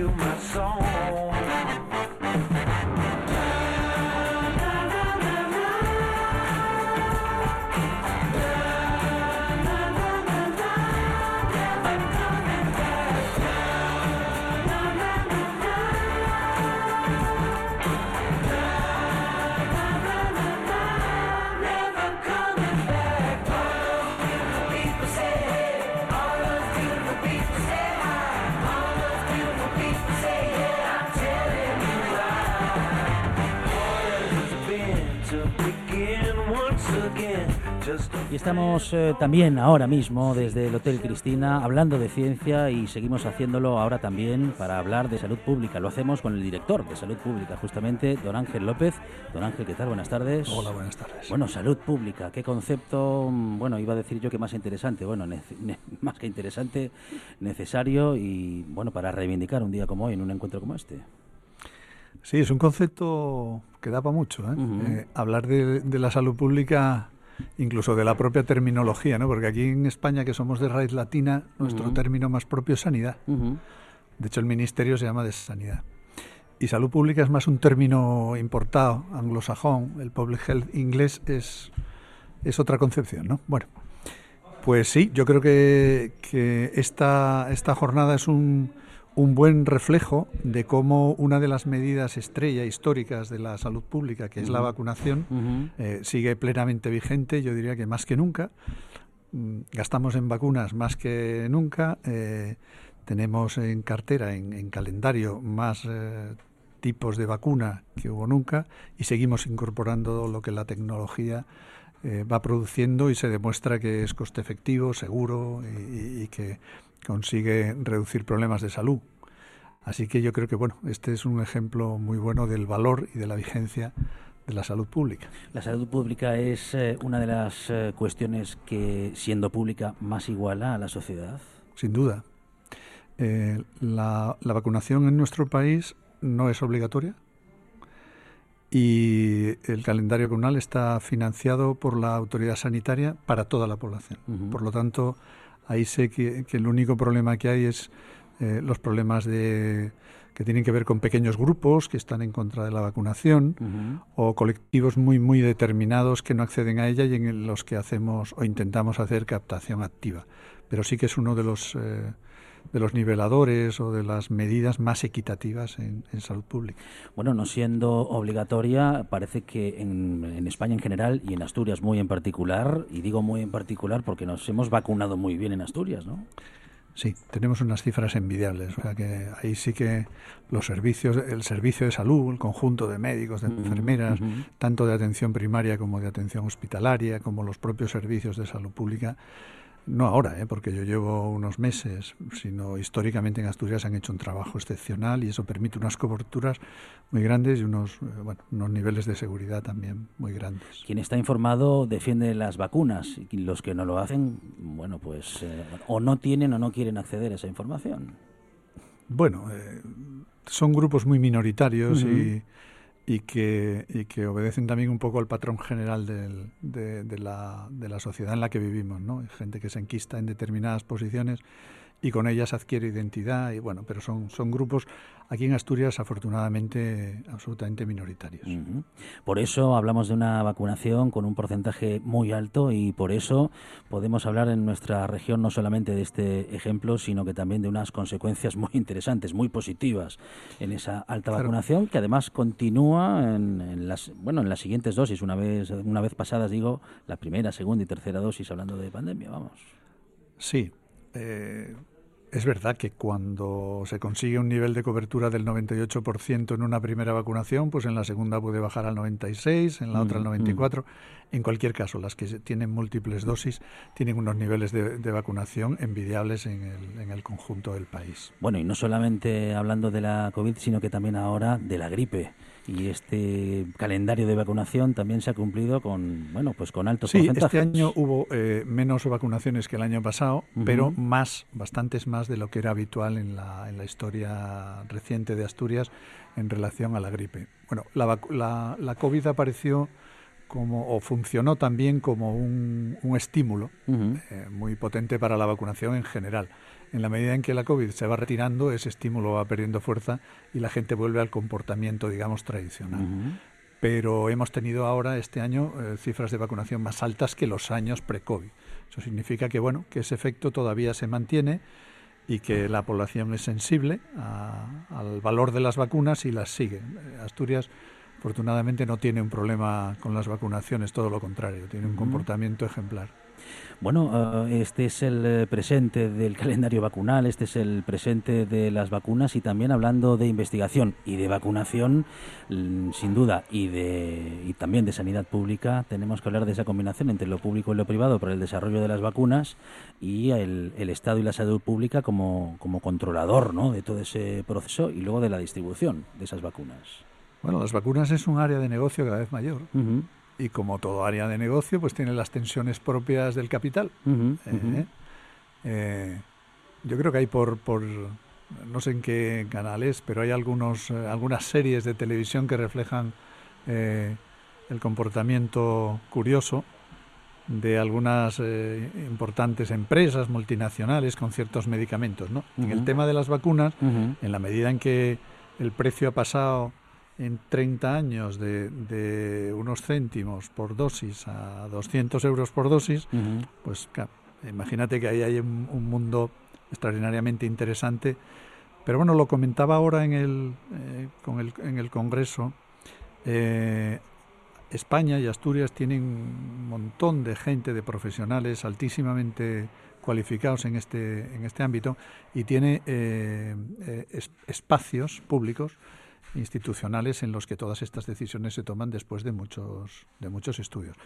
you, my estamos eh, también ahora mismo desde el Hotel Cristina hablando de ciencia y seguimos haciéndolo ahora también para hablar de salud pública. Lo hacemos con el director de salud pública, justamente, don Ángel López. Don Ángel, ¿qué tal? Buenas tardes. Hola, buenas tardes. Bueno, salud pública, qué concepto, mm, bueno, iba a decir yo que más interesante, bueno, más que interesante, necesario y, bueno, para reivindicar un día como hoy en un encuentro como este. Sí, es un concepto que da para mucho. ¿eh? Eh, hablar de, de la salud pública, incluso de la propia terminología, ¿no? porque aquí en España, que somos de raíz latina, nuestro término más propio es sanidad. De hecho, el ministerio se llama de sanidad. Y salud pública es más un término importado, anglosajón. El public health inglés es, es otra concepción, ¿no? Bueno, pues sí, yo creo que, que esta, esta jornada es un, un buen reflejo de cómo una de las medidas estrella históricas de la salud pública, que es la vacunación, eh, sigue plenamente vigente, yo diría que más que nunca. Mm, Gastamos en vacunas más que nunca. eh, tenemos en cartera, en, en calendario, más eh, tipos de vacuna que hubo nunca y seguimos incorporando lo que la tecnología va produciendo y se demuestra que es coste efectivo, seguro y, y- y que consigue reducir problemas de salud. Así que yo creo que bueno, este es un ejemplo muy bueno del valor y de la vigencia de la salud pública. La salud pública es eh, una de las eh, cuestiones que, siendo pública, más iguala a la sociedad. Sin duda. Eh, la, la vacunación en nuestro país no es obligatoria y el calendario comunal está financiado por la autoridad sanitaria para toda la población. Por lo tanto, ahí sé que, que el único problema que hay es eh, los problemas de que tienen que ver con pequeños grupos que están en contra de la vacunación o colectivos muy muy determinados que no acceden a ella y en los que hacemos o intentamos hacer captación activa. Pero sí que es uno de los eh, de los niveladores o de las medidas más equitativas en, en salud pública. Bueno, no siendo obligatoria, parece que en, en España en general y en Asturias muy en particular, y digo muy en particular porque nos hemos vacunado muy bien en Asturias, ¿no? Sí, tenemos unas cifras envidiables. O sea que ahí sí que los servicios, el servicio de salud, el conjunto de médicos, de enfermeras, tanto de atención primaria como de atención hospitalaria, como los propios servicios de salud pública, no ahora, ¿eh? porque yo llevo unos meses, sino históricamente en Asturias han hecho un trabajo excepcional y eso permite unas coberturas muy grandes y unos, eh, bueno, unos niveles de seguridad también muy grandes. Quien está informado defiende las vacunas y los que no lo hacen, bueno, pues eh, o no tienen o no quieren acceder a esa información. Bueno, eh, son grupos muy minoritarios y, y, que, y que obedecen también un poco al patrón general del- de, de la, de la sociedad en la que vivimos, ¿no? Gente que se enquista en determinadas posiciones y con ellas adquiere identidad y bueno, pero son, son grupos aquí en Asturias afortunadamente absolutamente minoritarios. Por eso hablamos de una vacunación con un porcentaje muy alto y por eso podemos hablar en nuestra región no solamente de este ejemplo, sino que también de unas consecuencias muy interesantes, muy positivas en esa alta Claro. vacunación que además continúa en, en las bueno en las siguientes dosis una vez una vez pasadas digo la primera, segunda y tercera dosis hablando de pandemia, vamos. Sí, eh, es verdad que cuando se consigue un nivel de cobertura del 98% en una primera vacunación, pues en la segunda puede bajar al 96, en la otra al Mm, 94. En cualquier caso, las que tienen múltiples dosis tienen unos niveles de, de vacunación envidiables en el, en el conjunto del país. Bueno, y no solamente hablando de la COVID, sino que también ahora de la gripe. Y este calendario de vacunación también se ha cumplido con, bueno, pues con altos Sí, porcentajes. este año hubo eh, menos vacunaciones que el año pasado, pero más, bastantes más de lo que era habitual en la, en la historia reciente de Asturias en relación a la gripe. Bueno, la, la, la COVID apareció como, o funcionó también como un, un estímulo eh, muy potente para la vacunación en general. En la medida en que la COVID se va retirando, ese estímulo va perdiendo fuerza y la gente vuelve al comportamiento, digamos, tradicional. Pero hemos tenido ahora, este año, eh, cifras de vacunación más altas que los años pre-COVID. Eso significa que, bueno, que ese efecto todavía se mantiene y que la población es sensible a- al valor de las vacunas y las sigue. Asturias afortunadamente no tiene un problema con las vacunaciones, todo lo contrario, tiene un comportamiento ejemplar. Bueno, eh, este es el eh, presente del calendario vacunal, este es el presente de las vacunas y también hablando de investigación y de vacunación, mm, sin duda, y, de, y también de sanidad pública, tenemos que hablar de esa combinación entre lo público y lo privado para el desarrollo de las vacunas y el, el Estado y la salud pública como, como controlador ¿no? de todo ese proceso y luego de la distribución de esas vacunas. Bueno, las vacunas es un área de negocio cada vez mayor. Y como todo área de negocio, pues tiene las tensiones propias del capital. Eh, eh, yo creo que hay por, por, no sé en qué canales, pero hay algunos, eh, algunas series de televisión que reflejan eh, el comportamiento curioso de algunas eh, importantes empresas multinacionales con ciertos medicamentos. ¿no? En el tema de las vacunas, Ujú. en la medida en que el precio ha pasado en 30 años de, de unos céntimos por dosis a 200 euros por dosis, pues claro, imagínate que ahí hay un, un mundo extraordinariamente interesante. Pero bueno, lo comentaba ahora en el, eh, con el, en el Congreso. eh, España y Asturias tienen un montón de gente, de profesionales altísimamente cualificados en este, en este ámbito y tiene eh, eh, es- espacios públicos institucionales en los que todas estas decisiones se toman después de muchos, de muchos estudios.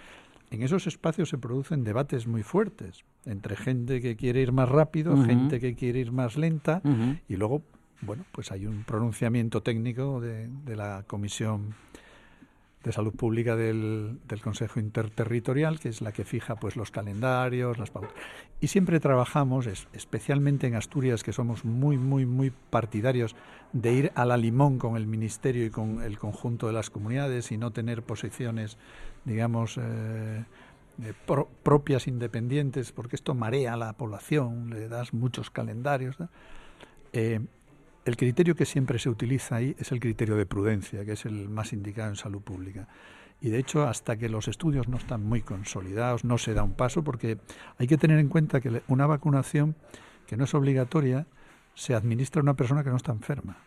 En esos espacios se producen debates muy fuertes entre gente que quiere ir más rápido, gente que quiere ir más lenta y luego, bueno, pues hay un pronunciamiento técnico de, de la Comisión de Salud Pública del, del Consejo Interterritorial, que es la que fija pues los calendarios, las pautas. Y siempre trabajamos, es- especialmente en Asturias, que somos muy, muy, muy partidarios de ir a la limón con el Ministerio y con el conjunto de las comunidades y no tener posiciones, digamos, eh, eh, pro- propias independientes, porque esto marea a la población, le das muchos calendarios. Eh, el criterio que siempre se utiliza ahí es el criterio de prudencia, que es el más indicado en salud pública. Y de hecho, hasta que los estudios no están muy consolidados, no se da un paso, porque hay que tener en cuenta que una vacunación que no es obligatoria se administra a una persona que no está enferma.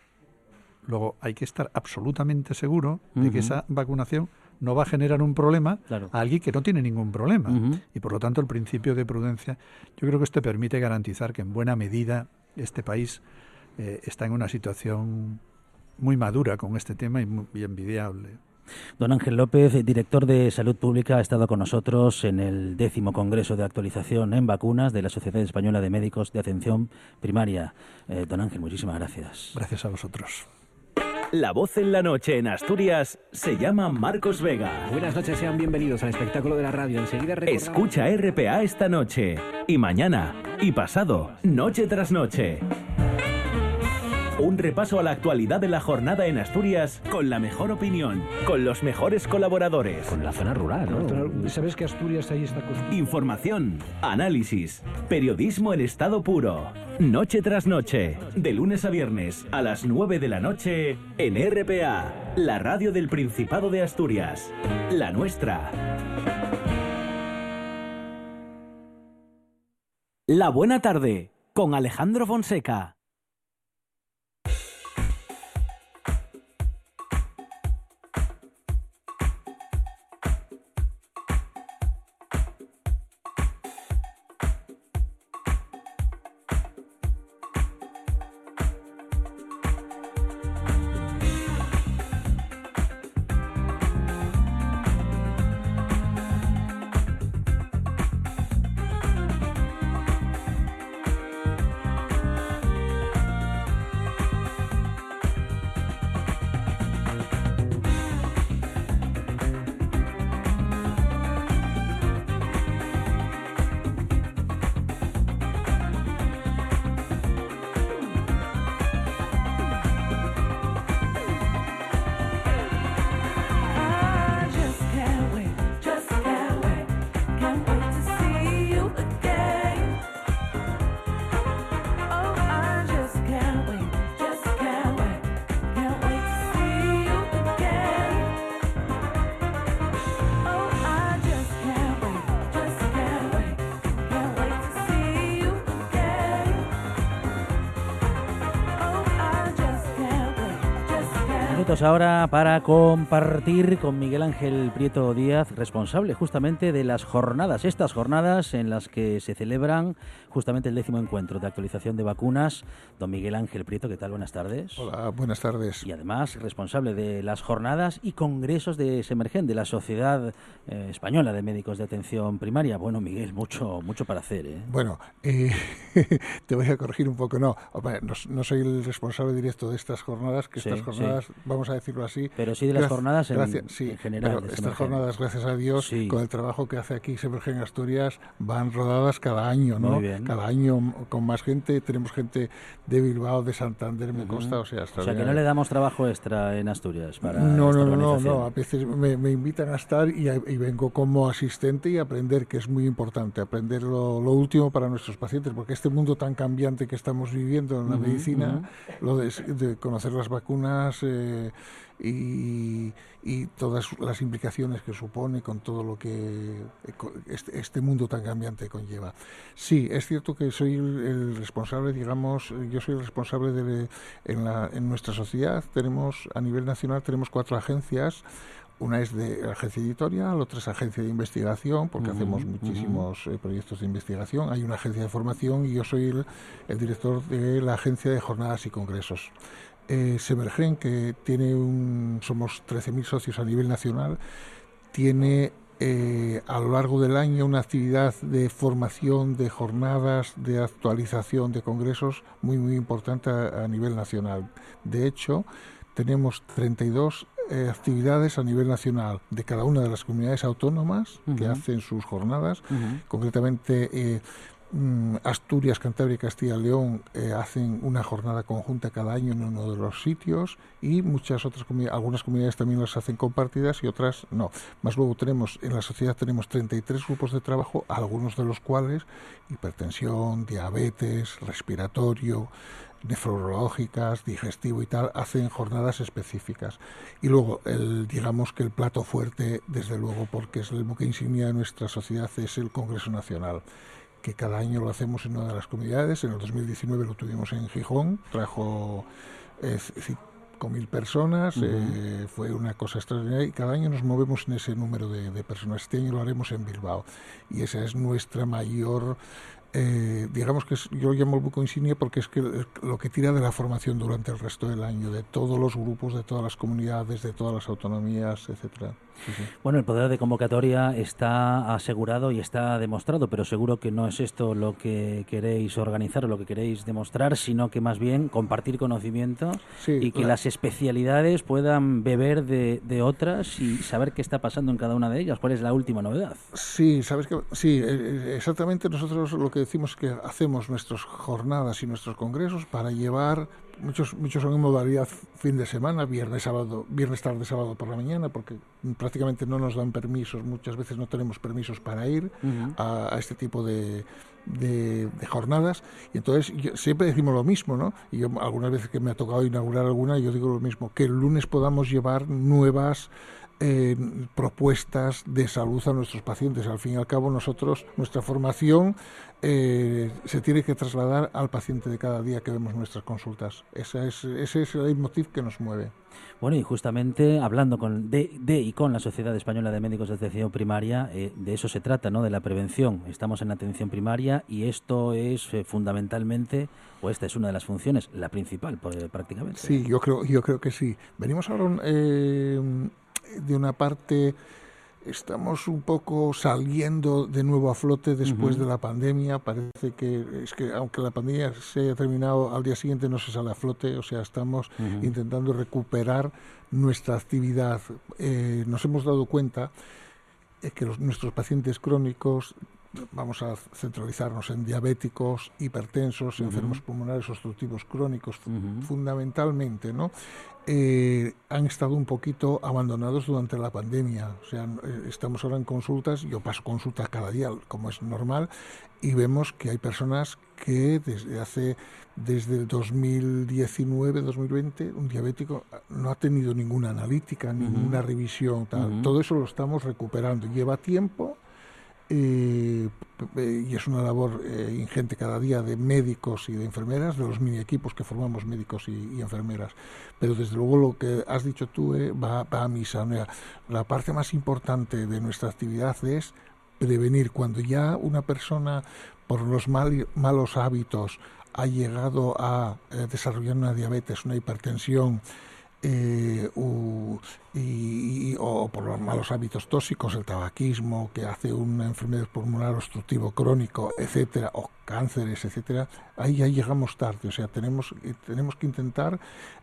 Luego hay que estar absolutamente seguro de que esa vacunación no va a generar un problema Claro. a alguien que no tiene ningún problema. Y por lo tanto el principio de prudencia yo creo que esto permite garantizar que en buena medida este país eh, está en una situación muy madura con este tema y muy y envidiable. Don Ángel López, director de Salud Pública, ha estado con nosotros en el décimo Congreso de Actualización en Vacunas de la Sociedad Española de Médicos de Atención Primaria. Eh, don Ángel, muchísimas gracias. Gracias a vosotros. La voz en la noche en Asturias se llama Marcos Vega. Buenas noches, sean bienvenidos al espectáculo de la radio. Enseguida recordamos... Escucha RPA esta noche y mañana y pasado, noche tras noche. Un repaso a la actualidad de la jornada en Asturias con la mejor opinión, con los mejores colaboradores. Con la zona rural, ¿no? ¿Sabes que Asturias ahí está? Información, análisis, periodismo en estado puro. Noche tras noche, de lunes a viernes a las 9 de la noche en RPA, la radio del Principado de Asturias. La nuestra. La buena tarde con Alejandro Fonseca. Minutos ahora para compartir con Miguel Ángel Prieto Díaz, responsable justamente de las jornadas, estas jornadas en las que se celebran justamente el décimo encuentro de actualización de vacunas. Don Miguel Ángel Prieto, ¿qué tal? Buenas tardes. Hola, buenas tardes. Y además responsable de las jornadas y congresos de Semergen, de la Sociedad eh, Española de Médicos de Atención Primaria. Bueno, Miguel, mucho, mucho para hacer. ¿eh? Bueno, eh, te voy a corregir un poco. No, no soy el responsable directo de estas jornadas, que Sí, estas jornadas, sí. Vamos a decirlo así. Pero sí de las gracias- jornadas en- gracias, sí, en general pero de estas jornadas, gracias a Dios, Sí. con el trabajo que hace aquí Semergen Asturias, van rodadas cada año, ¿no? Cada año con más gente. Tenemos gente de Bilbao, de Santander, me consta, o sea, O sea, que no le damos trabajo extra en Asturias para no, no, no, no. A veces me, me invitan a estar y, y vengo como asistente y aprender, que es muy importante, aprender lo, lo último para nuestros pacientes, porque este mundo tan cambiante que estamos viviendo en la medicina, lo de, de conocer las vacunas eh, y, y todas las implicaciones que supone con todo lo que este, este mundo tan cambiante conlleva. Sí, es cierto que soy el, responsable, digamos, yo soy el responsable de, en, la, en nuestra sociedad, tenemos a nivel nacional tenemos cuatro agencias, una es de agencia editorial, otra es agencia de investigación, porque hacemos muchísimos eh, proyectos de investigación. Hay una agencia de formación y yo soy el, el director de la agencia de jornadas y congresos. Eh, Semergen, que tiene un, somos 13.000 socios a nivel nacional, tiene eh, a lo largo del año una actividad de formación, de jornadas, de actualización de congresos muy, muy importante a, a nivel nacional. De hecho, tenemos 32 eh, actividades a nivel nacional de cada una de las comunidades autónomas que hacen sus jornadas. Concretamente, eh, Asturias, Cantabria Castilla y León eh, hacen una jornada conjunta cada año en uno de los sitios y muchas otras comunidades, algunas comunidades también las hacen compartidas y otras no. Más luego tenemos, en la sociedad tenemos 33 grupos de trabajo, algunos de los cuales hipertensión, diabetes, respiratorio, nefrológicas, digestivo y tal, hacen jornadas específicas. Y luego, el, digamos que el plato fuerte, desde luego, porque es el buque insignia de nuestra sociedad, es el Congreso Nacional que cada año lo hacemos en una de las comunidades. En el 2019 lo tuvimos en Gijón, trajo eh, 5.000 personas, eh, fue una cosa extraordinaria y cada año nos movemos en ese número de, de personas. Este año lo haremos en Bilbao y esa es nuestra mayor eh, digamos que es- yo llamo el buco insignia porque es que lo que tira de la formación durante el resto del año, de todos los grupos, de todas las comunidades, de todas las autonomías, etcétera. Sí, sí. Bueno, el poder de convocatoria está asegurado y está demostrado, pero seguro que no es esto lo que queréis organizar o lo que queréis demostrar, sino que más bien compartir conocimiento Sí, y que la- las especialidades puedan beber de, de otras y saber qué está pasando en cada una de ellas, cuál es la última novedad. Sí, sabes que sí, eh, eh, exactamente. Nosotros lo que decimos que hacemos nuestras jornadas y nuestros congresos para llevar muchos muchos son en modalidad fin de semana, viernes sábado, viernes tarde sábado por la mañana, porque prácticamente no nos dan permisos, muchas veces no tenemos permisos para ir a este tipo de, de, de jornadas y entonces yo- siempre decimos lo mismo, ¿no? Y yo algunas veces que me ha tocado inaugurar alguna, yo digo lo mismo, que el lunes podamos llevar nuevas eh, propuestas de salud a nuestros pacientes. Al fin y al cabo, nosotros, nuestra formación eh, se tiene que trasladar al paciente de cada día que vemos nuestras consultas. Esa es, ese es el leitmotiv que nos mueve. Bueno, y justamente hablando con, de, de y con la Sociedad Española de Médicos de Atención Primaria, eh, de eso se trata, ¿no? De la prevención. Estamos en la atención primaria y esto es eh, fundamentalmente, o esta es una de las funciones, la principal, pues, prácticamente. Sí, yo creo, yo creo que sí. Venimos ahora de una parte, estamos un poco saliendo de nuevo a flote después de la pandemia. Parece que es que aunque la pandemia se haya terminado, al día siguiente no se sale a flote. O sea, estamos intentando recuperar nuestra actividad. Eh, nos hemos dado cuenta eh, que los- nuestros pacientes crónicos, vamos a centralizarnos en diabéticos, hipertensos, enfermos pulmonares obstructivos crónicos, fundamentalmente, ¿no? Eh, han estado un poquito abandonados durante la pandemia. O sea, eh, estamos ahora en consultas, yo paso consultas cada día, como es normal, y vemos que hay personas que desde hace, desde el 2019, 2020, un diabético no ha tenido ninguna analítica, ninguna revisión, tal. Todo eso lo estamos recuperando. Lleva tiempo, eh, p- y es una labor eh, ingente cada día de médicos y de enfermeras, de los mini equipos que formamos médicos y, enfermeras. Pero desde luego lo que has dicho tú eh, va, va a misa. La parte más importante de nuestra actividad es prevenir. Cuando ya una persona, por los mal- malos hábitos, ha llegado a eh, desarrollar una diabetes, una hipertensión, eh, y, y- o por los malos hábitos tóxicos, el tabaquismo, que hace una enfermedad pulmonar obstructivo crónico, etcétera, o cánceres, etcétera, ahí ya llegamos tarde. O sea, tenemos, eh, tenemos que intentar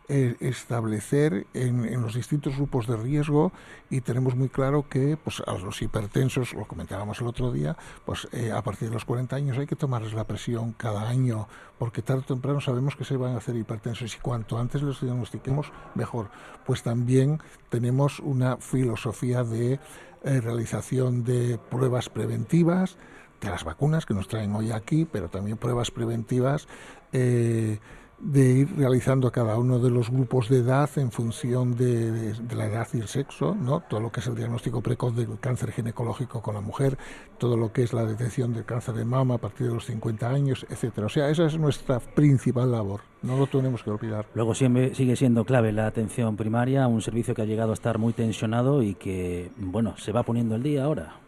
eh, establecer en, en los distintos grupos de riesgo y tenemos muy claro que pues, a los hipertensos, lo comentábamos el otro día, pues eh, a partir de los 40 años hay que tomarles la presión cada año, porque tarde o temprano sabemos que se van a hacer hipertensos y cuanto antes los diagnostiquemos, mejor. Pues también tenemos una filosofía de eh, realización de pruebas preventivas, de las vacunas que nos traen hoy aquí, pero también pruebas preventivas eh, de ir realizando cada uno de los grupos de edad en función de la edad y el sexo, ¿no? todo lo que es el diagnóstico precoz del cáncer ginecológico con la mujer, todo lo que es la detección del cáncer de mama a partir de los 50 años, etcétera. O sea, esa es nuestra principal labor, no lo tenemos que olvidar. Luego siempre sigue siendo clave la atención primaria, un servicio que ha llegado a estar muy tensionado y que, bueno, se va poniendo el día ahora.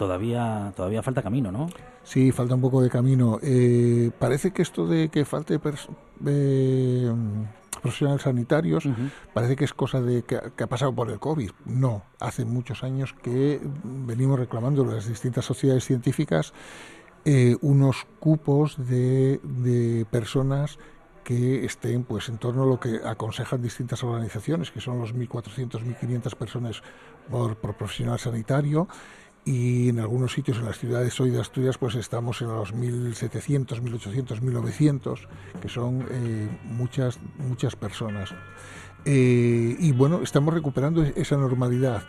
Todavía, todavía falta camino, ¿no? Sí, falta un poco de camino. Eh, parece que esto de que falte eh, profesionales sanitarios parece que es cosa de que, ha- que ha pasado por el COVID. No, hace muchos años que venimos reclamando las distintas sociedades científicas eh, unos cupos de, de personas que estén pues en torno a lo que aconsejan distintas organizaciones, que son los 1.400, 1.500 personas por, por profesional sanitario y en algunos sitios en las ciudades hoy de Asturias pues estamos en los 1700, 1800, 1900, que son eh, muchas, muchas personas. Eh, y bueno, estamos recuperando esa normalidad.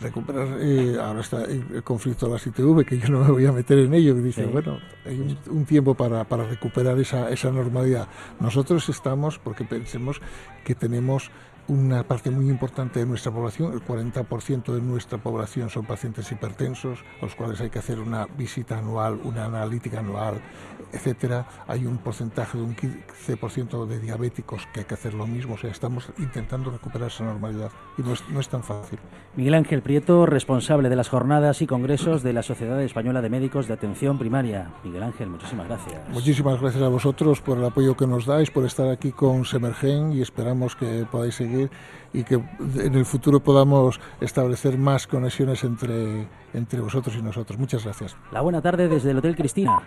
Recuperar, eh, ahora está el conflicto de las ITV, que yo no me voy a meter en ello, que dice, Sí. bueno, hay un, un tiempo para, para recuperar esa, esa normalidad. Nosotros estamos, porque pensemos que tenemos una parte muy importante de nuestra población, el 40% de nuestra población son pacientes hipertensos, a los cuales hay que hacer una visita anual, una analítica anual, etcétera. Hay un porcentaje de un 15% de diabéticos que hay que hacer lo mismo, o sea, estamos intentando recuperar esa normalidad y no es, no es tan fácil. Miguel Ángel Prieto, responsable de las jornadas y congresos de la Sociedad Española de Médicos de Atención Primaria. Miguel Ángel, muchísimas gracias. Muchísimas gracias a vosotros por el apoyo que nos dais, por estar aquí con Semergen y esperamos que podáis seguir y que en el futuro podamos establecer más conexiones entre, entre vosotros y nosotros. Muchas gracias. La buena tarde desde el Hotel Cristina.